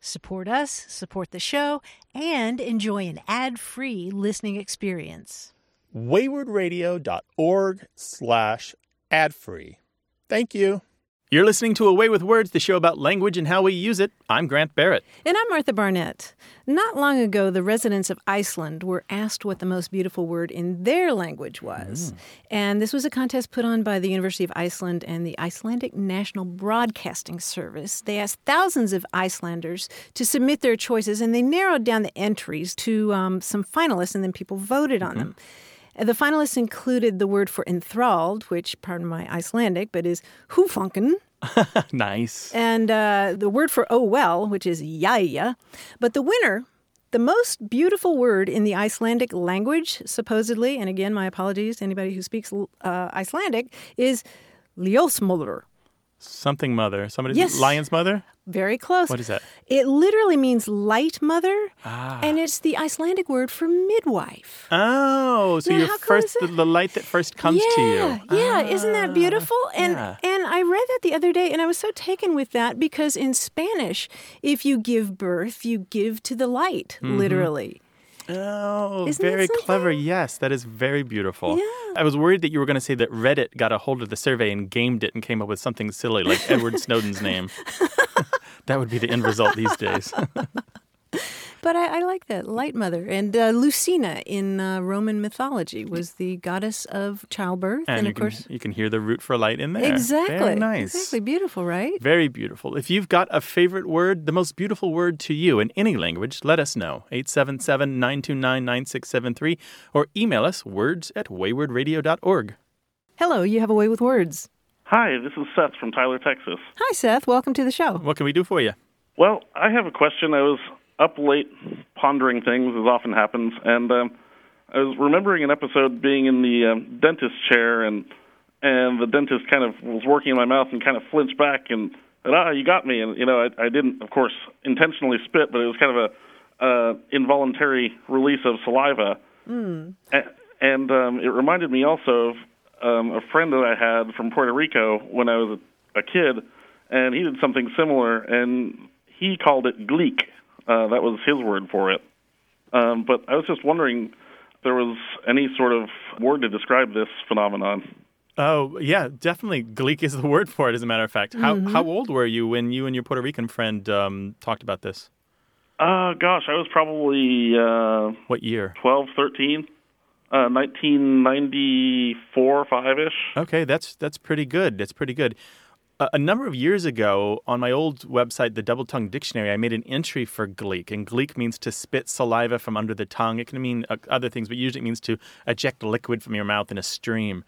Support us, support the show, and enjoy an ad-free listening experience. waywordradio.org slash ad-free. Thank you. You're listening to A Way with Words, the show about language and how we use it. I'm Grant Barrett. And I'm Martha Barnette. Not long ago, the residents of Iceland were asked what the most beautiful word in their language was. Mm. And this was a contest put on by the University of Iceland and the Icelandic National Broadcasting Service. They asked thousands of Icelanders to submit their choices, and they narrowed down the entries to um, some finalists, and then people voted on mm-hmm. them. The finalists included the word for enthralled, which, pardon my Icelandic, but is hugfanginn. nice. And uh, the word for oh well, which is jæja. But the winner, the most beautiful word in the Icelandic language, supposedly, and again, my apologies to anybody who speaks uh, Icelandic, is ljósmóðir. Something mother. Somebody's yes. lion's mother? Very close. What is that? It literally means light mother, ah. and it's the Icelandic word for midwife. Oh, so now, you're first the, the, light that first comes yeah, to you. Yeah, ah, isn't that beautiful? And yeah. and I read that the other day, and I was so taken with that because in Spanish, if you give birth, you give to the light, mm-hmm. literally. Oh, Isn't very clever. Yes, that is very beautiful. Yeah. I was worried that you were going to say that Reddit got a hold of the survey and gamed it and came up with something silly like Edward Snowden's name. that would be the end result these days. But I, I, like that light mother and uh, Lucina in uh, Roman mythology was the goddess of childbirth, and, and of can, course you can hear the root for light in there. Exactly, very nice, exactly beautiful, right? Very beautiful. If you've got a favorite word, the most beautiful word to you in any language, let us know 877-929-9673 or email us words at waywordradio.org. Hello, you have a way with words. Hi, this is Seth from Tyler, Texas. Hi, Seth. Welcome to the show. What can we do for you? Well, I have a question. I was up late pondering things, as often happens, and um, I was remembering an episode being in the um, dentist chair, and and the dentist kind of was working in my mouth and kind of flinched back and said, "Ah, you got me." And you know, I, I didn't, of course, intentionally spit, but it was kind of a uh, involuntary release of saliva. Mm. And, and um, it reminded me also of um, a friend that I had from Puerto Rico when I was a, a kid, and he did something similar, and he called it gleek. Uh, that was his word for it. Um, but I was just wondering if there was any sort of word to describe this phenomenon. Oh yeah, definitely. Gleek is the word for it. As a matter of fact, how mm-hmm. how old were you when you and your Puerto Rican friend um, talked about this? Uh, gosh, I was probably uh, what year? 12, 13. Uh, 1994, five ish. Okay, that's that's pretty good. That's pretty good a number of years ago on my old website, the Double Tongue Dictionary, I made an entry for gleek. And gleek means to spit saliva from under the tongue. It can mean uh, other things, but usually it means to eject liquid from your mouth in a stream.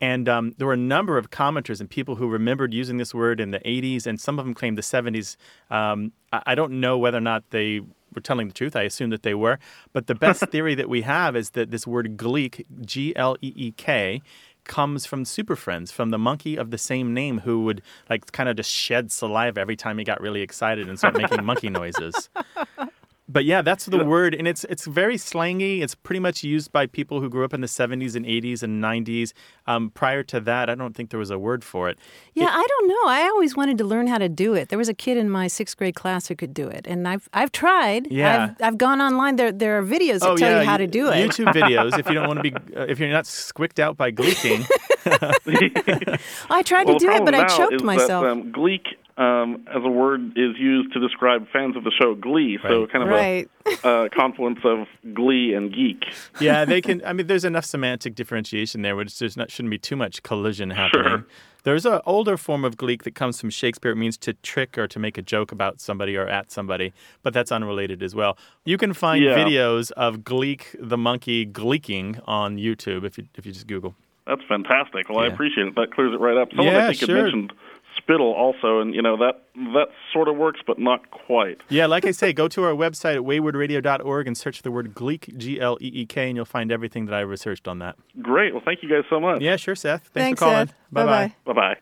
And um, there were a number of commenters and people who remembered using this word in the 80s, and some of them claimed the 70s. Um, I, I don't know whether or not they were telling the truth. I assume that they were. But the best theory that we have is that this word gleek, G L E E K, comes from Super Friends, from the monkey of the same name who would like kind of just shed saliva every time he got really excited and start making monkey noises. But yeah, that's the word, and it's it's very slangy. It's pretty much used by people who grew up in the '70s and '80s and '90s. Um, prior to that, I don't think there was a word for it. Yeah, it, I don't know. I always wanted to learn how to do it. There was a kid in my sixth grade class who could do it, and I've I've tried. Yeah, I've, I've gone online. There there are videos that oh, tell yeah, you how to do it. YouTube videos if you don't want to be uh, if you're not squicked out by gleeking. I tried well, to do it, but I choked myself. That, um, gleek um, as a word is used to describe fans of the show Glee. So Right. kind of Right. a, a confluence of Glee and geek. Yeah, they can. I mean, there's enough semantic differentiation there, which there's not shouldn't be too much collision happening. Sure. There's an older form of gleek that comes from Shakespeare. It means to trick or to make a joke about somebody or at somebody, but that's unrelated as well. You can find Yeah. videos of Gleek the monkey gleeking on YouTube if you if you just Google. That's fantastic. Well, I appreciate it. That clears it right up. Someone Yeah, I think sure. had mentioned spittle also, and you know that that sort of works, but not quite. Yeah, like I say, go to our website at waywordradio.org and search the word gleek, G L E E K, and you'll find everything that I researched on that. Great. Well, thank you guys so much. Yeah, sure, Seth. Thanks, Thanks, for calling. Seth. Bye Bye-bye. Bye bye.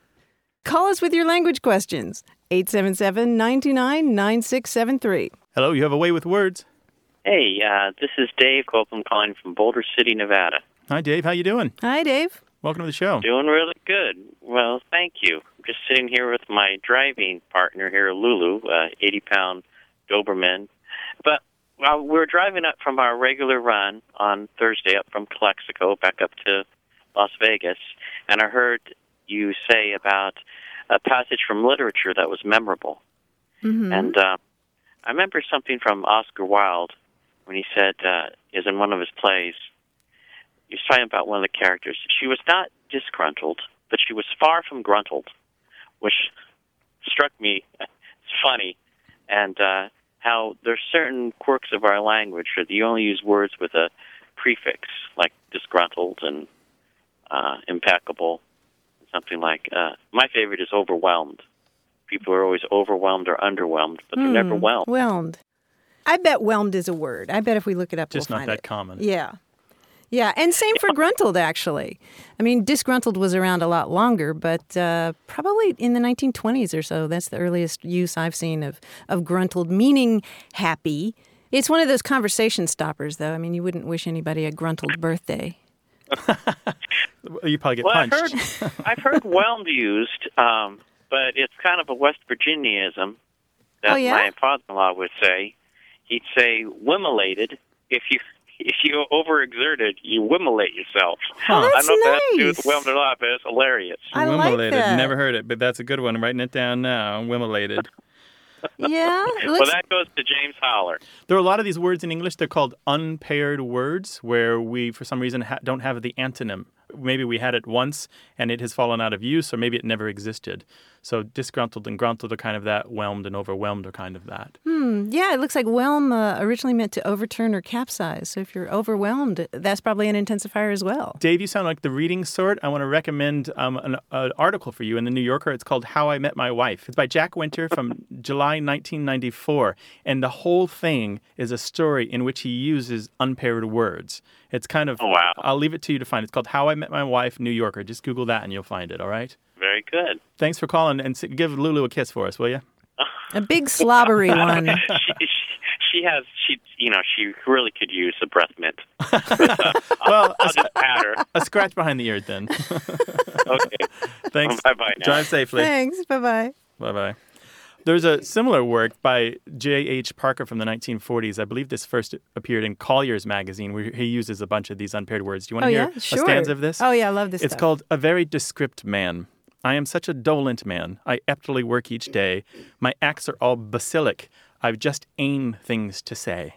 Call us with your language questions. 877 929 9673. Hello, you have a way with words. Hey, uh, this is Dave Copeland calling from Boulder City, Nevada. Hi, Dave. How you doing? Hi, Dave. Welcome to the show. Doing really good. Well, thank you. Just sitting here with my driving partner here, Lulu, uh, 80 pound Doberman. But while we were driving up from our regular run on Thursday up from Calexico back up to Las Vegas, and I heard you say about a passage from literature that was memorable. Mm-hmm. And uh, I remember something from Oscar Wilde when he said, uh, is in one of his plays, he was talking about one of the characters. She was not disgruntled, but she was far from gruntled, which struck me as funny. And uh, how there's certain quirks of our language that you only use words with a prefix, like disgruntled and uh, impeccable, something like. Uh, my favorite is overwhelmed. People are always overwhelmed or underwhelmed, but they're never Hmm, whelmed. Whelmed. I bet whelmed is a word. I bet if we look it up, Just we'll not find that it. common. Yeah. Yeah, and same for gruntled, actually. I mean, disgruntled was around a lot longer, but uh, probably in the 1920s or so. That's the earliest use I've seen of, of gruntled, meaning happy. It's one of those conversation stoppers, though. I mean, you wouldn't wish anybody a gruntled birthday. You probably get Well, I've heard, I've heard whelmed used, um, but it's kind of a West Virginianism that Oh, yeah? my father-in-law would say. He'd say "wimolated" if you if you overexerted, you wimolate yourself. Oh, I that's don't know if that has to do with nice. or not, but it's hilarious. I like Wimelated. that. Never heard it, but that's a good one. I'm writing it down now. Wimelated. Yeah. Well, that goes to James Holler. There are a lot of these words in English. They're called unpaired words, where we, for some reason, ha- don't have the antonym. Maybe we had it once and it has fallen out of use, or maybe it never existed. So disgruntled and gruntled are kind of that. Whelmed and overwhelmed are kind of that. Hmm, yeah, it looks like whelm uh, originally meant to overturn or capsize. So if you're overwhelmed, that's probably an intensifier as well. Dave, you sound like the reading sort. I want to recommend um, an, an article for you in the New Yorker. It's called How I Met My Wife. It's by Jack Winter from July 1994. And the whole thing is a story in which he uses unpaired words. It's kind of, Oh, wow. I'll leave it to you to find. It's called How I Met My Wife, New Yorker. Just Google that and you'll find it, all right? Very good. Thanks for calling and give Lulu a kiss for us, will you? A big slobbery one. she, she, she has she you know she really could use a breath mint. Well, a, I'll just pat her. a scratch behind the ear then. Okay. Thanks. Bye bye. Drive safely. Thanks. Bye bye. Bye bye. There's a similar work by J.H. Parker from the 1940s. I believe this first appeared in Collier's magazine, where he uses a bunch of these unpaired words. Do you want Oh, to yeah? hear Sure. a stanza of this? Oh, yeah, I love this It's stuff. called A Very Descript Man. I am such a dolent man. I aptly work each day. My acts are all basilic. I've just ain things to say.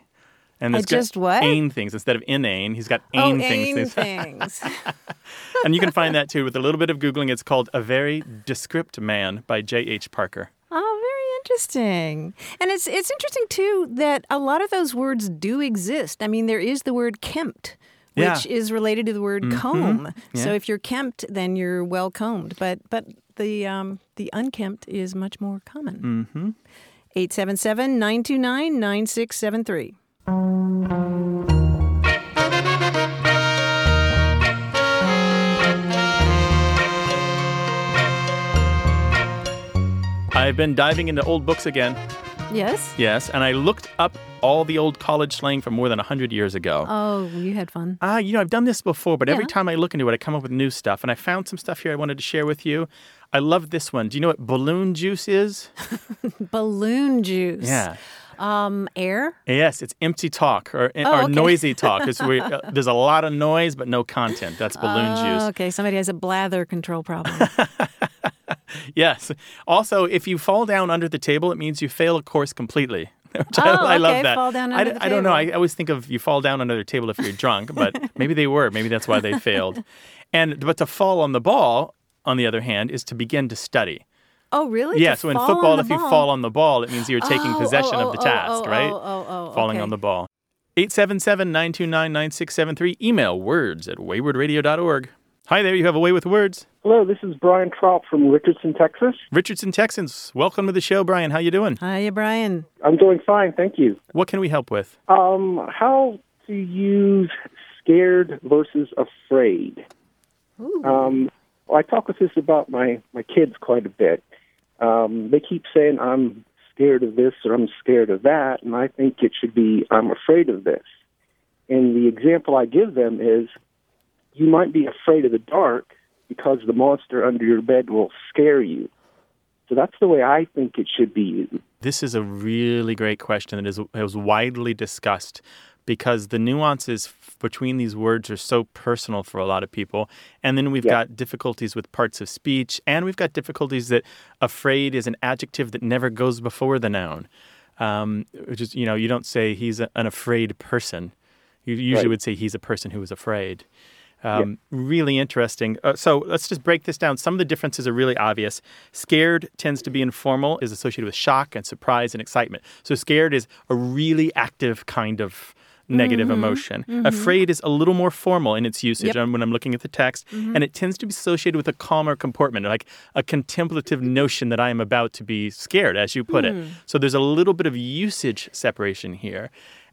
And I there's got just what? Ain things instead of inane. He's got Oh, ain aim things. things. and you can find that too with a little bit of Googling. It's called A Very Descript Man by J.H. Parker. Oh, very interesting. And it's it's interesting too that a lot of those words do exist. I mean, there is the word kempt, Yeah. Mm-hmm. is related to the word comb. So if you're kempt, then you're well combed. But but the um, the unkempt is much more common. Mm-hmm. 877 929 9673. I've been diving into old books again. Yes? Yes, and I looked up all the old college slang from more than 100 years ago. Oh, you had fun. Ah, you know, I've done this before, but every time I look into it, I come up with new stuff. And I found some stuff here I wanted to share with you. I love this one. Do you know what balloon juice is? Balloon juice. Yeah. Um, air? Yes, it's empty talk or, Oh, or okay. noisy talk. It's where, uh, there's a lot of noise but no content. That's balloon Oh, juice. Okay, somebody has a blather control problem. Yes. Also, if you fall down under the table, it means you fail a course completely. I, Oh, I love okay, that. fall down I, under d- the I don't know. I always think of you fall down under the table if you're drunk, but maybe they were. Maybe that's why they failed. And but to fall on the ball, on the other hand, is to begin to study. Oh, really? Yeah. To So in football, if you fall on the ball, it means you're taking Oh, oh possession oh, of the oh, oh task, oh, oh, right? oh, oh, oh, Falling okay. on the ball. 877-929-9673. Email words at waywordradio.org. Hi there. You have a way with words. Hello, this is Brian Trout from Richardson, Texas. Richardson Texans. Welcome to the show, Brian. How you doing? Hiya, Brian. I'm doing fine, thank you. What can we help with? Um, how to use scared versus afraid? Um, well, I talk with this about my my kids quite a bit. Um, they keep saying I'm scared of this or I'm scared of that, and I think it should be I'm afraid of this. And the example I give them is, you might be afraid of the dark because the monster under your bed will scare you. So that's the way I think it should be used. This is a really great question that is is widely discussed because the nuances between these words are so personal for a lot of people. And then we've Yeah. got difficulties with parts of speech, and we've got difficulties that afraid is an adjective that never goes before the noun. Um, which is, you know, you don't say he's a, an afraid person. You usually Right. would say he's a person who is afraid. Um, Really interesting. Uh, so let's just break this down. Some of the differences are really obvious. Scared tends to be informal, is associated with shock and surprise and excitement. So scared is a really active kind of negative emotion. Afraid is a little more formal in its usage Yep. um, when I'm looking at the text, and it tends to be associated with a calmer comportment, like a contemplative notion that I am about to be scared, as you put it. So there's a little bit of usage separation here.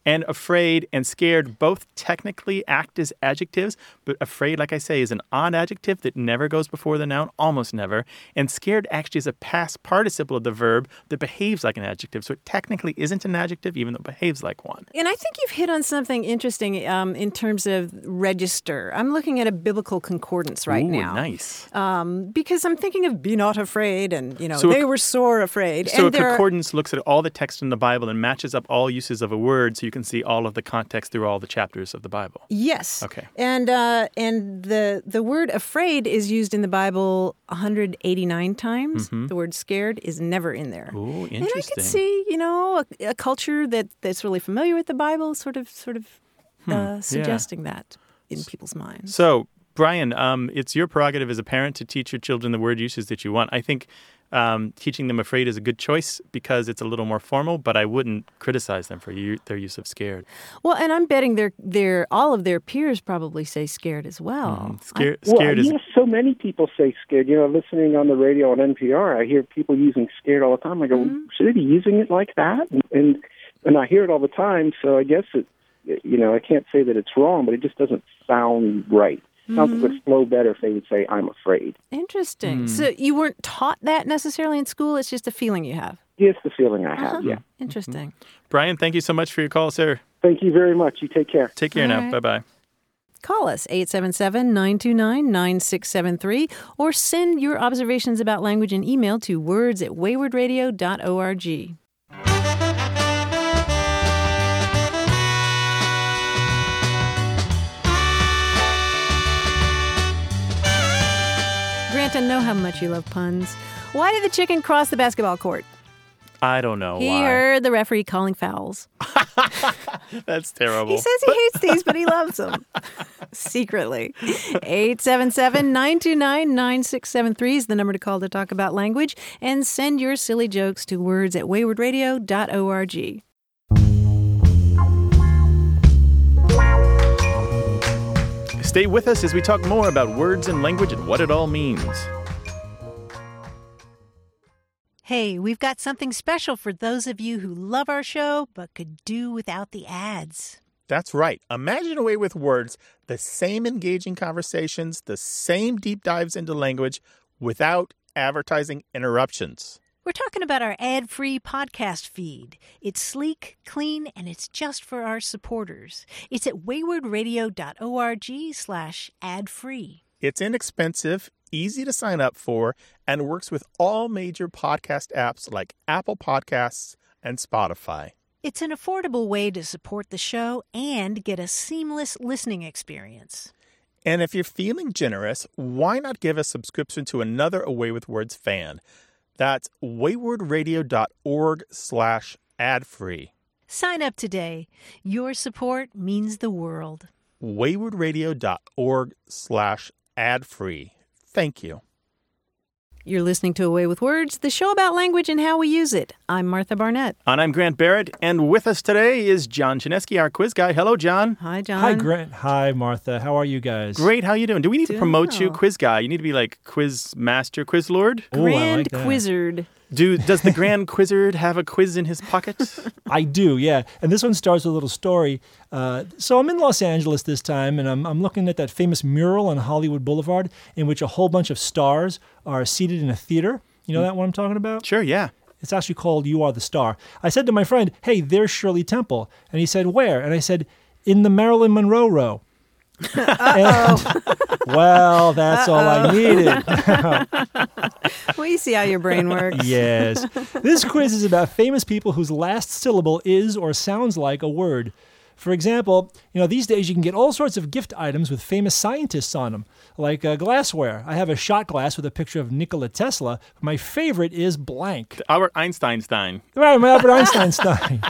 And afraid and scared both technically act as adjectives, but afraid, like I say, is an odd adjective that never goes before the noun, almost never. And scared actually is a past participle of the verb that behaves like an adjective. So it technically isn't an adjective, even though it behaves like one. And I think you've hit on something interesting um, in terms of register. I'm looking at a biblical concordance right Ooh, now. Nice. Um, because I'm thinking of be not afraid and, you know, So a- they were sore afraid. So and a there are- concordance looks at all the text in the Bible and matches up all uses of a word so you can see all of the context through all the chapters of the Bible. Yes. Okay. And uh, and the the word afraid is used in the Bible 189 times. The word scared is never in there. Mm-hmm. Ooh, And I interesting. could see, you know, a, a culture that, that's really familiar with the Bible, sort of, sort of, uh, suggesting that in people's minds. So, Brian, um, it's your prerogative as a parent to teach your children the word uses that you want. I think um, teaching them afraid is a good choice because it's a little more formal, but I wouldn't criticize them for u- their use of scared. Well, and I'm betting their their all of their peers probably say scared as well. Scared, Well, is yes, so many people say scared. You know, listening on the radio on NPR, I hear people using scared all the time. I go, Mm-hmm. should they be using it like that? And, and and I hear it all the time. So I guess it, you know, I can't say that it's wrong, but it just doesn't sound right. Sounds like it Mm-hmm. would flow better if they would say, "I'm afraid." Interesting. So you weren't taught that necessarily in school. It's just a feeling you have. Yes, the feeling I have. Uh-huh. Yeah. Interesting. Brian, thank you so much for your call, sir. Thank you very much. You take care. Take care All now. right. Bye bye. Call us 877-929-9673 or send your observations about language and email to words at waywordradio.org. I know how much you love puns. Why did the chicken cross the basketball court? I don't know He why. heard the referee calling fouls. That's terrible. He says he hates these, but he loves them. Secretly. 877 929 9673 is the number to call to talk about language. And send your silly jokes to words at waywordradio.org. Stay with us as we talk more about words and language and what it all means. Hey, we've got something special for those of you who love our show but could do without the ads. That's right. Imagine a way with words, the same engaging conversations, the same deep dives into language without advertising interruptions. We're talking about our ad free podcast feed. It's sleek, clean, and it's just for our supporters. It's at waywordradio.org slash ad free. It's inexpensive, easy to sign up for, and works with all major podcast apps like Apple Podcasts and Spotify. It's an affordable way to support the show and get a seamless listening experience. And if you're feeling generous, why not give a subscription to another A Way with Words fan? That's waywordradio.org slash ad free. Sign up today. Your support means the world. waywordradio.org slash ad free. Thank you. You're listening to A Way with Words, the show about language and how we use it. I'm Martha Barnette. And I'm Grant Barrett, and with us today is John Chaneski, our quiz guy. Hello, John. Hi, John. Hi, Grant. Hi, Martha. How are you guys? Great. How are you doing? Do we need to Doing promote you, quiz guy? You need to be like quiz master, quiz lord. Ooh, I Grand like that. Quizzard. Do does the Grand Quizzard have a quiz in his pocket? I do, yeah. And this one starts with a little story. Uh, so I'm in Los Angeles this time, and I'm, I'm looking at that famous mural on Hollywood Boulevard in which a whole bunch of stars are seated in a theater. You know that one I'm talking about? sure, yeah. It's actually called You Are the Star. I said to my friend, Hey, there's Shirley Temple. And he said, Where? And I said, In the Marilyn Monroe row. Well, that's all I needed. We see how your brain works. yes. This quiz is about famous people whose last syllable is or sounds like a word. For example, you know, these days you can get all sorts of gift items with famous scientists on them, like uh, glassware. I have a shot glass with a picture of Nikola Tesla. My favorite is blank. Albert Einstein Stein. Right, my Albert Einstein Stein.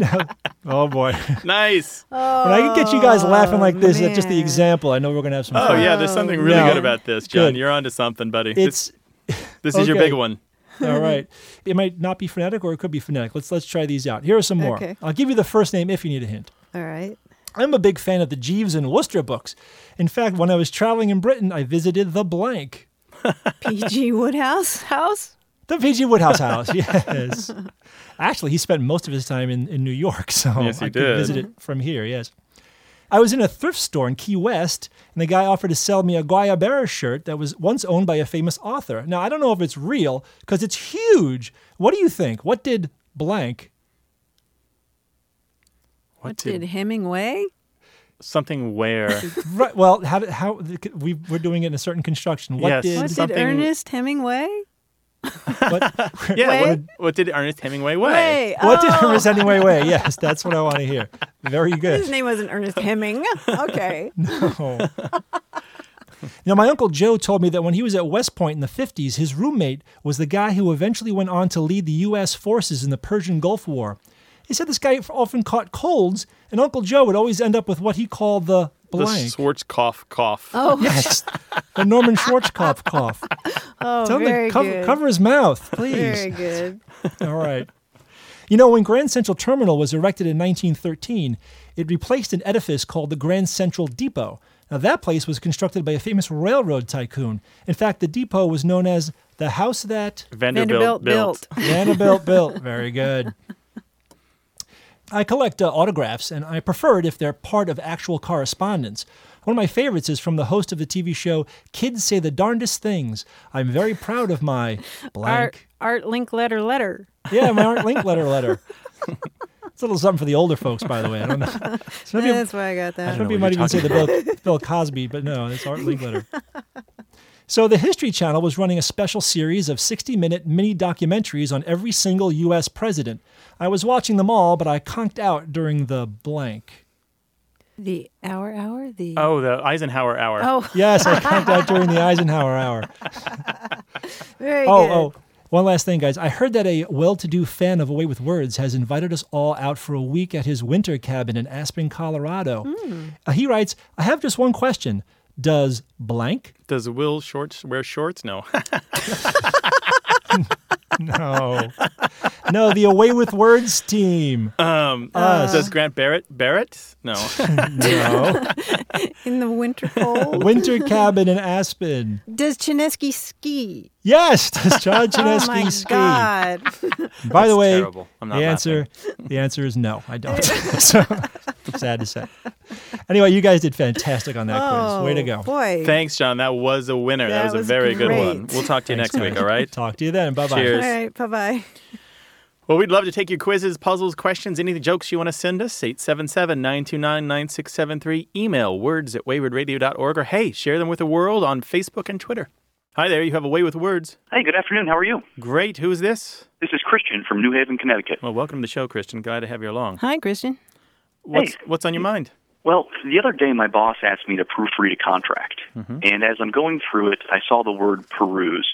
Now- oh boy. Nice. When I can get you guys laughing like this, that's just the example. I know we're going to have some Oh fun. yeah, there's something really No. good about this, John. Good. You're onto something, buddy. this, It's this is your big one. All right. It might not be phonetic or it could be phonetic. Let's let's try these out. Here are some more. Okay. I'll give you the first name if you need a hint. All right. I'm a big fan of the Jeeves and Wooster books. In fact, when I was traveling in Britain, I visited the blank. P.G. Wodehouse House? The P.G. Wodehouse house, yes. Actually, he spent most of his time in, in New York, so Yes, he I did. could visit it from here, yes. I was in a thrift store in Key West, and the guy offered to sell me a Guayabera shirt that was once owned by a famous author. Now, I don't know if it's real, because it's huge. What do you think? What did blank What, What did Hemingway? something where? Right. Well, how did, how we we're doing it in a certain construction. What Yes. did What did Something- Ernest Hemingway? what, yeah. Way? What did, what did Ernest Hemingway weigh? Way. what did Oh, Ernest Hemingway weigh? Yes, that's what I want to hear. Very good. His name wasn't Ernest Hemming. Okay. no. Now, my uncle Joe told me that when he was at West Point in the 50s, his roommate was the guy who eventually went on to lead the U.S. forces in the Persian Gulf War. He said this guy often caught colds, and Uncle Joe would always end up with what he called the The blank. Schwarzkopf cough. Oh, yes, the Norman Schwarzkopf cough. oh Tell him very to cover, good. cover his mouth, please. Very good. All right. You know, when Grand Central Terminal was erected in 1913, it replaced an edifice called the Grand Central Depot. Now, that place was constructed by a famous railroad tycoon. In fact, the depot was known as the house that Vanderbilt, Vanderbilt built. built. Vanderbilt built. Very good. I collect uh, autographs, and I prefer it if they're part of actual correspondence. One of my favorites is from the host of the TV show Kids Say the Darndest Things. I'm very proud of my blank. Art, art Linkletter letter. Yeah, my Art Linkletter letter. It's a little something for the older folks, by the way. I don't know. So maybe, That's why I got that. don't know you might even say the Bill, Bill Cosby, but no, it's Art Linkletter. So the History Channel was running a special series of 60-minute mini documentaries on every single U.S. president. I was watching them all, but I conked out during the blank. The hour hour? The Oh, the Eisenhower hour. Oh, Yes, I conked out during the Eisenhower hour. very Oh, good. oh, one last thing, guys. I heard that a well to do fan of A Way with Words has invited us all out for a week at his winter cabin in Aspen, Colorado. Uh, he writes I have just one question. Does blank? Does Will Shortz wear shorts? No. No. no, the A Way with Words team. um, Us. does Grant Barrett Barrett? No. No. In the winter cold. winter cabin in Aspen. Does Chaneski ski? Yes, does John oh my Chaneski ski? God. By the way, terrible. I'm the answer the answer is no, I don't. so sad to say. Anyway, you guys did fantastic on that oh, quiz. Way to oh, go. Boy. Thanks, John. That was a winner. That, That was a was very good one. We'll talk to you Thanks, next week, all right? Talk to you then. Bye bye. Cheers. All right. Bye bye. Well, we'd love to take your quizzes, puzzles, questions, any jokes you want to send us. 877 929 9673. Email words at waywordradio.org or hey, share them with the world on Facebook and Twitter. Hi there. You have a way with words. Hey, good afternoon. How are you? Great. Who is this? This is Christian from New Haven, Connecticut. Well, welcome to the show, Christian. Glad to have you along. Hi, Christian. What's, Hey. what's on your mind? Well, the other day, my boss asked me to proofread a contract. And as I'm going through it, I saw the word peruse.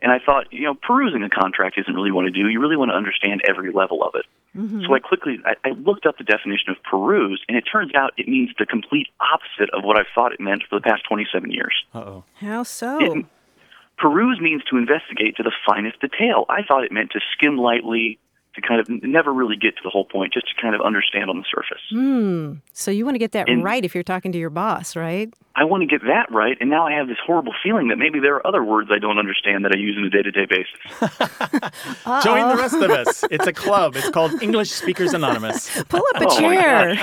And I thought, you know, perusing a contract isn't really what I do. You really want to understand every level of it. So I quickly I, I looked up the definition of peruse, and it turns out it means the complete opposite of what I've thought it meant for the past 27 years. Uh oh. How so? It- peruse means to investigate to the finest detail. I thought it meant to skim lightly, to kind of never really get to the whole point, just to kind of understand on the surface. Hmm. So you want to get that And- right if you're talking to your boss, right? I want to get that right, and now I have this horrible feeling that maybe there are other words I don't understand that I use on a day-to-day basis. Join the rest of us. It's a club. It's called English Speakers Anonymous. Pull up a Oh, my chair.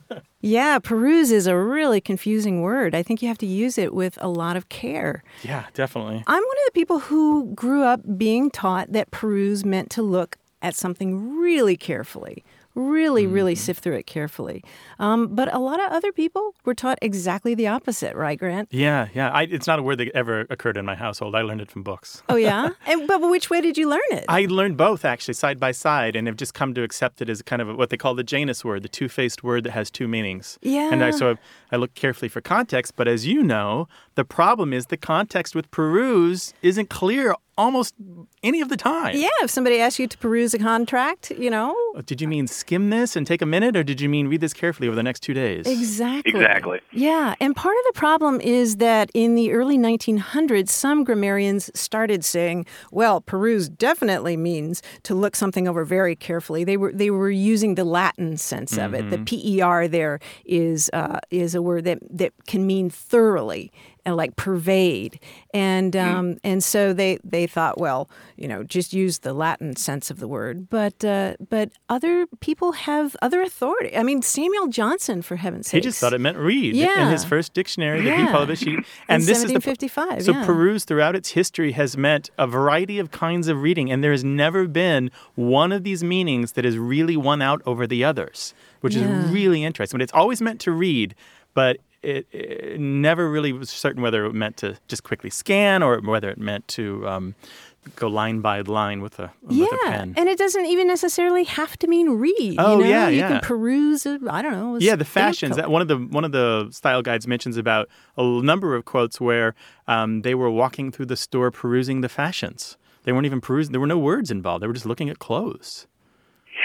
yeah, peruse is a really confusing word. I think you have to use it with a lot of care. Yeah, definitely. I'm one of the people who grew up being taught that peruse meant to look at something really carefully. Really, really Mm-hmm. sift through it carefully. Um, but a lot of other people were taught exactly the opposite, right, Grant? Yeah, yeah. I, it's not a word that ever occurred in my household. I learned it from books. Oh, yeah? and, but which way did you learn it? I learned both actually side by side and have just come to accept it as kind of what they call the Janus word, the two faced word that has two meanings. Yeah. And I, so I look carefully for context, but as you know, the problem is the context with peruse isn't clear almost any of the time. yeah, if somebody asked you to peruse a contract, you know, Did you mean skim this and take a minute, or did you mean read this carefully over the next two days? Exactly. Exactly. Yeah. And part of the problem is that in the early 1900s, some grammarians started saying, well, peruse definitely means to look something over very carefully. They were, they were using the Latin sense of it. The PER there is, uh, is a word that, that can mean thoroughly. And like pervade, and um, and so they they thought, well, you know, just use the Latin sense of the word. But uh, but other people have other authority. I mean, Samuel Johnson, for heaven's sake, He just thought it meant read in his first dictionary that he published. He, In and this is the 1755, So yeah. peruse throughout its history has meant a variety of kinds of reading, and there has never been one of these meanings that has really won out over the others, which Yeah. is really interesting. But it's always meant to read, but it, it never really was certain whether it meant to just quickly scan or whether it meant to um, go line by line with a with Yeah, a pen. and it doesn't even necessarily have to mean read. Oh, you know? yeah, you yeah. can peruse. I I don't know. Yeah, the fashions. That one of the one of the style guides mentions about a number of quotes where um, they were walking through the store perusing the fashions. They weren't even perusing. There were no words involved. They were just looking at clothes.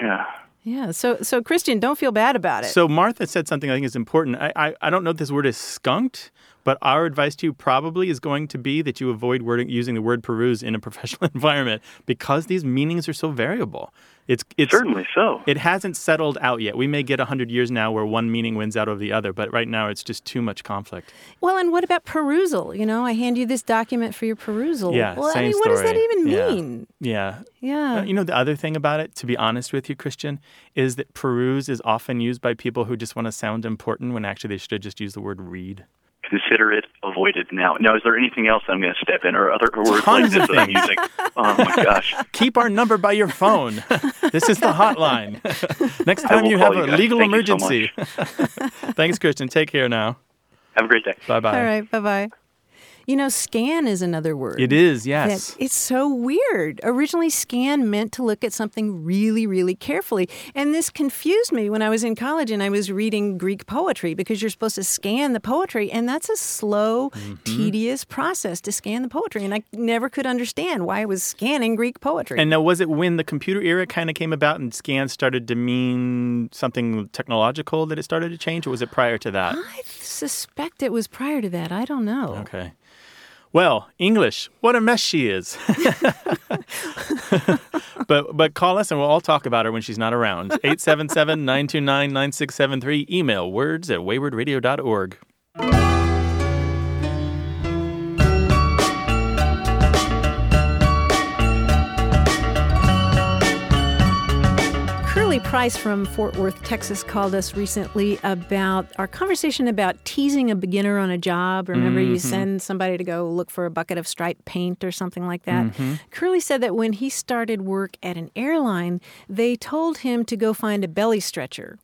Yeah. Yeah. So so Christian, don't feel bad about it. So Martha said something I think is important. I, I I don't know if this word is skunked, but our advice to you probably is going to be that you avoid word, using the word peruse in a professional environment because these meanings are so variable. It's it's Certainly so. it hasn't settled out yet. We may get 100 years now where one meaning wins out over the other, but right now it's just too much conflict. well, and what about perusal? You know, I hand you this document for your perusal. Yeah, Well, I same mean, what does that even mean? Yeah. Yeah. Uh, you know, the other thing about it, to be honest with you, Christian, is that peruse is often used by people who just want to sound important when actually they should have just used the word read. Consider it avoided now. Now, is there anything else I'm going to step in, or other words like this that I'm using? Oh my gosh! Keep our number by your phone. this is the hotline. Next time you have call a guys. legal Thank you so emergency. Thanks, Christian. Take care now. Have a great day. Bye bye. All right. Bye bye. You know, scan is another word. It is, yes. it's so weird. Originally, scan meant to look at something really, really carefully. And this confused me when I was in college and I was reading Greek poetry because you're supposed to scan the poetry. And that's a slow, Mm-hmm. tedious process to scan the poetry. And I never could understand why I was scanning Greek poetry. And now, was it when the computer era kind of came about and scan started to mean something technological that it started to change, or was it prior to that? I suspect it was prior to that. I don't know. Okay. Well, English, what a mess she is. but but call us and we'll all talk about her when she's not around. 877-929-9673. Email words at waywordradio.org. Price from Fort Worth, Texas, called us recently about our conversation about teasing a beginner on a job. Remember, you mm-hmm. send somebody to go look for a bucket of striped paint or something like that. Mm-hmm. Curly said that when he started work at an airline, they told him to go find a belly stretcher.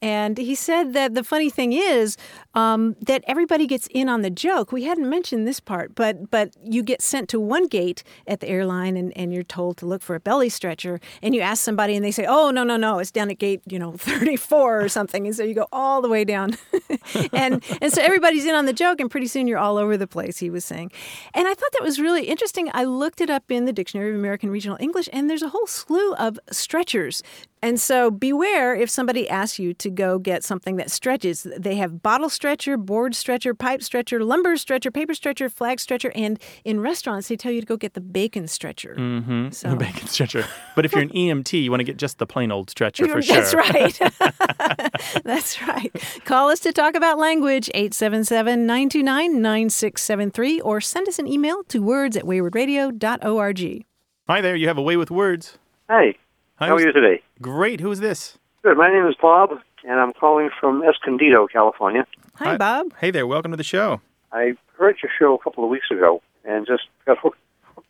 And he said that the funny thing is um, that everybody gets in on the joke. We hadn't mentioned this part, but but you get sent to one gate at the airline and, and you're told to look for a belly stretcher. And you ask somebody and they say, oh, no, no, no, it's down at gate, you know, 34 or something. And so you go all the way down. and, and so everybody's in on the joke and pretty soon you're all over the place, he was saying. And I thought that was really interesting. I looked it up in the Dictionary of American Regional English and there's a whole slew of stretchers and so beware if somebody asks you to go get something that stretches. They have bottle stretcher, board stretcher, pipe stretcher, lumber stretcher, paper stretcher, flag stretcher, and in restaurants they tell you to go get the bacon stretcher. Mm-hmm. So. The bacon stretcher. But if you're an EMT, you want to get just the plain old stretcher for sure. That's right. That's right. Call us to talk about language, 877-929-9673, or send us an email to words at waywordradio.org. Hi there, you have a way with words. Hi. How are you today? Great. Who is this? Good. My name is Bob, and I'm calling from Escondido, California. Hi, Hi, Bob. Hey there. Welcome to the show. I heard your show a couple of weeks ago and just got hooked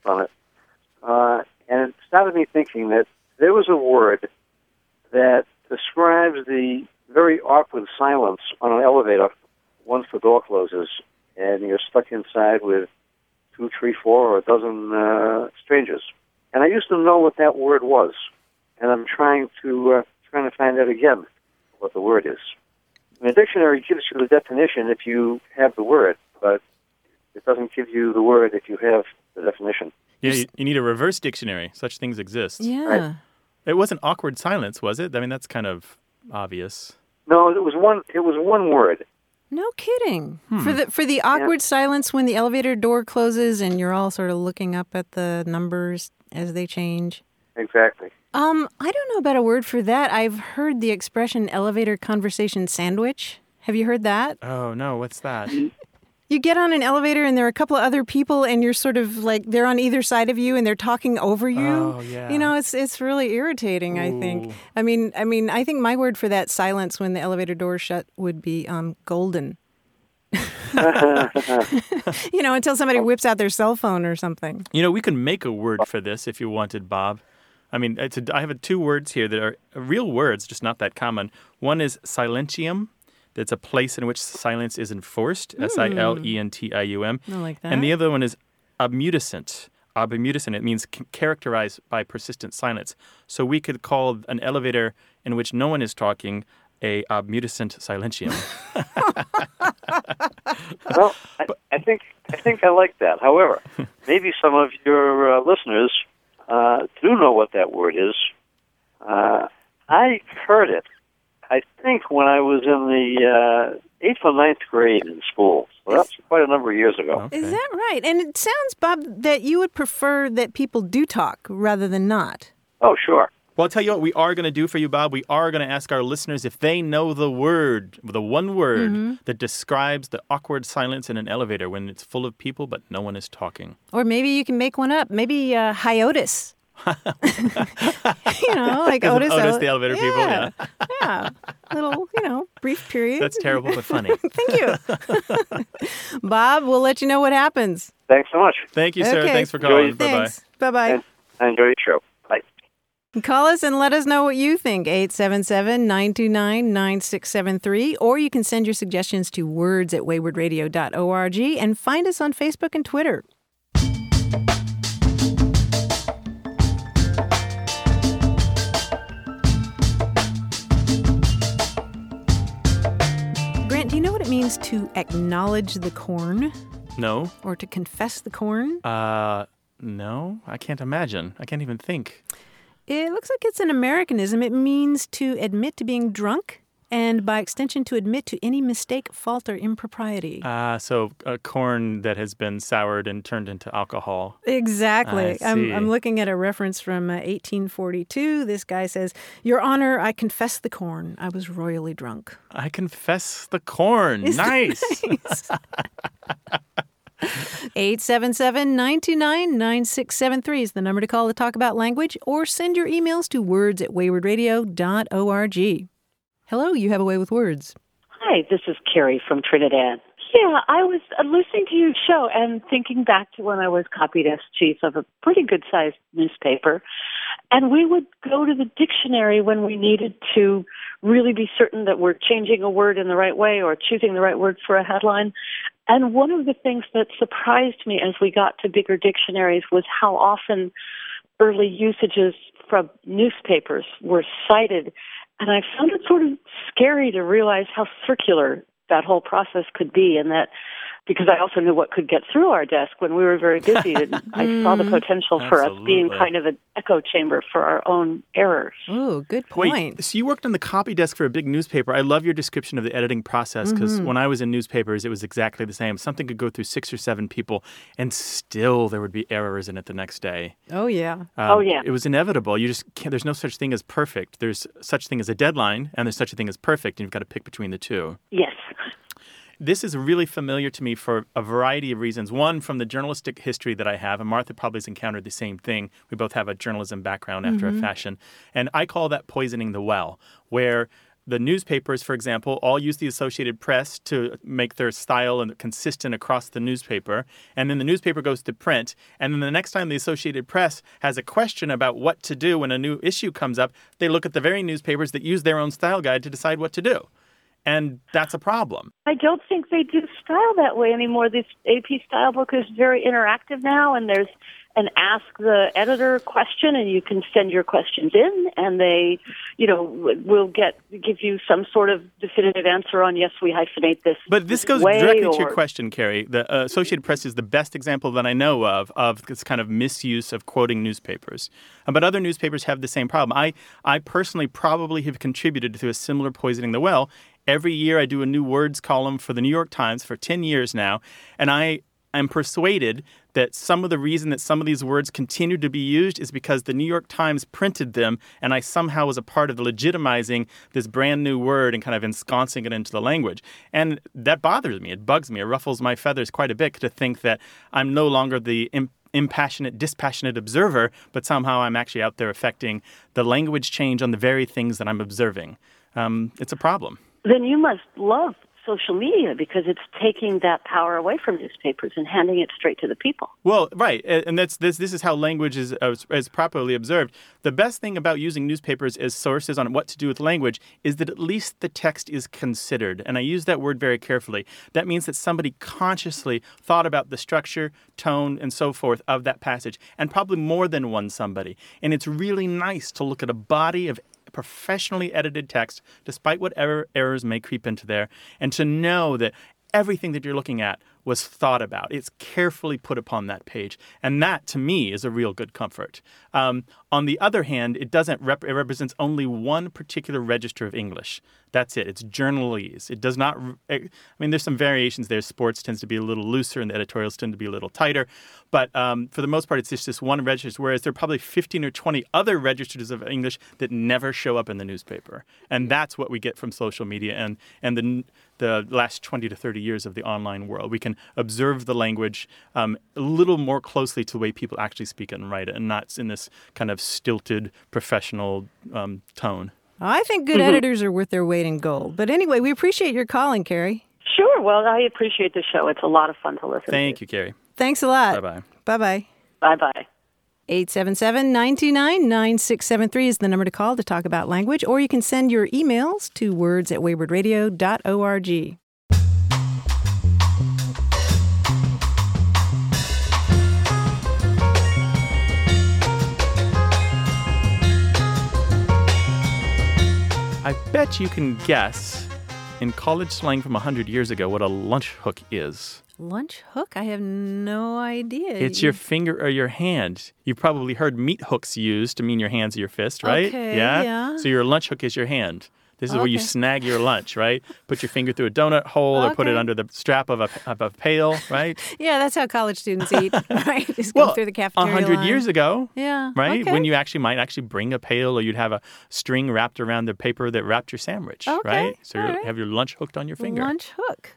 on it. Uh, and it started me thinking that there was a word that describes the very awkward silence on an elevator once the door closes and you're stuck inside with two, three, four, or a dozen uh, strangers. And I used to know what that word was and I'm trying to uh, trying to find out again what the word is. the dictionary gives you the definition if you have the word, but it doesn't give you the word if you have the definition. Yeah, you, you need a reverse dictionary. Such things exist. Yeah. Right. It wasn't awkward silence, was it? I mean, that's kind of obvious. No, it was one. It was one word. No kidding. Hmm. For the for the awkward yeah. silence when the elevator door closes and you're all sort of looking up at the numbers as they change. Exactly. Um, I don't know about a word for that. I've heard the expression elevator conversation sandwich. Have you heard that? Oh, no. What's that? You get on an elevator and there are a couple of other people and you're sort of like they're on either side of you and they're talking over you. Oh, yeah. You know, it's it's really irritating, Ooh. I think. I mean, I mean, I think my word for that silence when the elevator doors shut would be um, golden. you know, until somebody whips out their cell phone or something. You know, we could make a word for this if you wanted, Bob. I mean, it's a, I have two words here that are real words, just not that common. One is silentium. That's a place in which silence is enforced. Mm. S I L E N T I U M. I like that. And the other one is obmutescent. Obmutescent. It means characterized by persistent silence. So we could call an elevator in which no one is talking a obmutescent silentium. well, I, I, think I think I like that. However, maybe some of your uh, listeners uh, do know what that word is. Uh, I heard it, I think, when I was in the uh, eighth or ninth grade in school. So that's quite a number of years ago. Okay. Is that right? And it sounds, Bob, that you would prefer that people do talk rather than not. Oh, sure. Well, I'll tell you what we are going to do for you, Bob. We are going to ask our listeners if they know the word, the one word mm-hmm. that describes the awkward silence in an elevator when it's full of people but no one is talking. Or maybe you can make one up. Maybe uh, hiatus. you know, like Otis. Otis, the elevator yeah, people. Yeah. yeah. Little, you know, brief period. That's terrible but funny. Thank you. Bob, we'll let you know what happens. Thanks so much. Thank you, sir. Okay. Thanks for calling. Bye bye. Bye bye. Enjoy your show. Call us and let us know what you think. 877 929 9673. Or you can send your suggestions to words at waywordradio.org and find us on Facebook and Twitter. Grant, do you know what it means to acknowledge the corn? No. Or to confess the corn? Uh, no. I can't imagine. I can't even think. It looks like it's an Americanism. It means to admit to being drunk and by extension to admit to any mistake, fault, or impropriety. Ah, uh, so a corn that has been soured and turned into alcohol. Exactly. I'm, I'm, looking at a reference from uh, 1842. This guy says, Your Honor, I confess the corn. I was royally drunk. I confess the corn. Isn't nice. nice? 877 929 9673 is the number to call to talk about language or send your emails to words at waywordradio.org. Hello, you have a way with words. Hi, this is Carrie from Trinidad. Yeah, I was uh, listening to your show and thinking back to when I was copy desk chief of a pretty good sized newspaper. And we would go to the dictionary when we needed to really be certain that we're changing a word in the right way or choosing the right word for a headline. And one of the things that surprised me as we got to bigger dictionaries was how often early usages from newspapers were cited. And I found it sort of scary to realize how circular that whole process could be and that because I also knew what could get through our desk when we were very busy. And I saw the potential for us being kind of an echo chamber for our own errors. Ooh, good point. Wait, so you worked on the copy desk for a big newspaper. I love your description of the editing process because Mm-hmm. when I was in newspapers, it was exactly the same. Something could go through six or seven people, and still there would be errors in it the next day. Oh, yeah. Um, Oh, yeah. It was inevitable. You just can't, there's no such thing as perfect. There's such thing as a deadline, and there's such a thing as perfect, and you've got to pick between the two. Yes. This is really familiar to me for a variety of reasons. One, from the journalistic history that I have, and Martha probably has encountered the same thing. We both have a journalism background after a mm-hmm. fashion. And I call that poisoning the well, where the newspapers, for example, all use the Associated Press to make their style and consistent across the newspaper. And then the newspaper goes to print. And then the next time the Associated Press has a question about what to do when a new issue comes up, they look at the very newspapers that use their own style guide to decide what to do. And that's a problem. I don't think they do style that way anymore. This AP style book is very interactive now, and there's an ask the editor question, and you can send your questions in, and they, you know, will get give you some sort of definitive answer on yes, we hyphenate this. But this goes directly to your question, Carrie. The uh, Associated Press is the best example that I know of of this kind of misuse of quoting newspapers. Uh, But other newspapers have the same problem. I, I personally probably have contributed to a similar poisoning the well. Every year I do a new words column for the New York Times for 10 years now, and I am persuaded that some of the reason that some of these words continue to be used is because the New York Times printed them, and I somehow was a part of the legitimizing this brand new word and kind of ensconcing it into the language. And that bothers me. It bugs me. It ruffles my feathers quite a bit to think that I'm no longer the im- impassionate, dispassionate observer, but somehow I'm actually out there affecting the language change on the very things that I'm observing. Um, it's a problem. Then you must love social media because it's taking that power away from newspapers and handing it straight to the people. Well, right, and that's this. This is how language is uh, is properly observed. The best thing about using newspapers as sources on what to do with language is that at least the text is considered, and I use that word very carefully. That means that somebody consciously thought about the structure, tone, and so forth of that passage, and probably more than one somebody. And it's really nice to look at a body of professionally edited text, despite whatever errors may creep into there, and to know that everything that you're looking at was thought about. It's carefully put upon that page. And that, to me, is a real good comfort. Um, on the other hand, it doesn't rep- it represents only one particular register of English. That's it. It's journalese. It does not. re- I mean, there's some variations there. Sports tends to be a little looser, and the editorials tend to be a little tighter. But um, for the most part, it's just this one register. Whereas there are probably 15 or 20 other registers of English that never show up in the newspaper, and that's what we get from social media and and the the last 20 to 30 years of the online world. We can observe the language um, a little more closely to the way people actually speak it and write it, and not in this kind of stilted professional um, tone. I think good editors are worth their weight in gold. But anyway, we appreciate your calling, Carrie. Sure. Well, I appreciate the show. It's a lot of fun to listen to Thank you, Carrie. Thanks a lot. Bye bye. Bye bye. Bye bye. 877 929 9673 is the number to call to talk about language, or you can send your emails to words at waywordradio.org. I bet you can guess in college slang from 100 years ago what a lunch hook is. Lunch hook? I have no idea. It's your finger or your hand. You've probably heard meat hooks used to mean your hands or your fist, right? Okay, yeah. yeah. So your lunch hook is your hand. This is where you snag your lunch, right? Put your finger through a donut hole or put it under the strap of a, of a pail, right? Yeah, that's how college students eat, right? Just go through the a cafeteria. hundred line. years ago, Yeah. right? okay. When you actually might actually bring a pail or you'd have a string wrapped around the paper that wrapped your sandwich, Okay, right? So you right. have your lunch hooked on your finger. Lunch hook.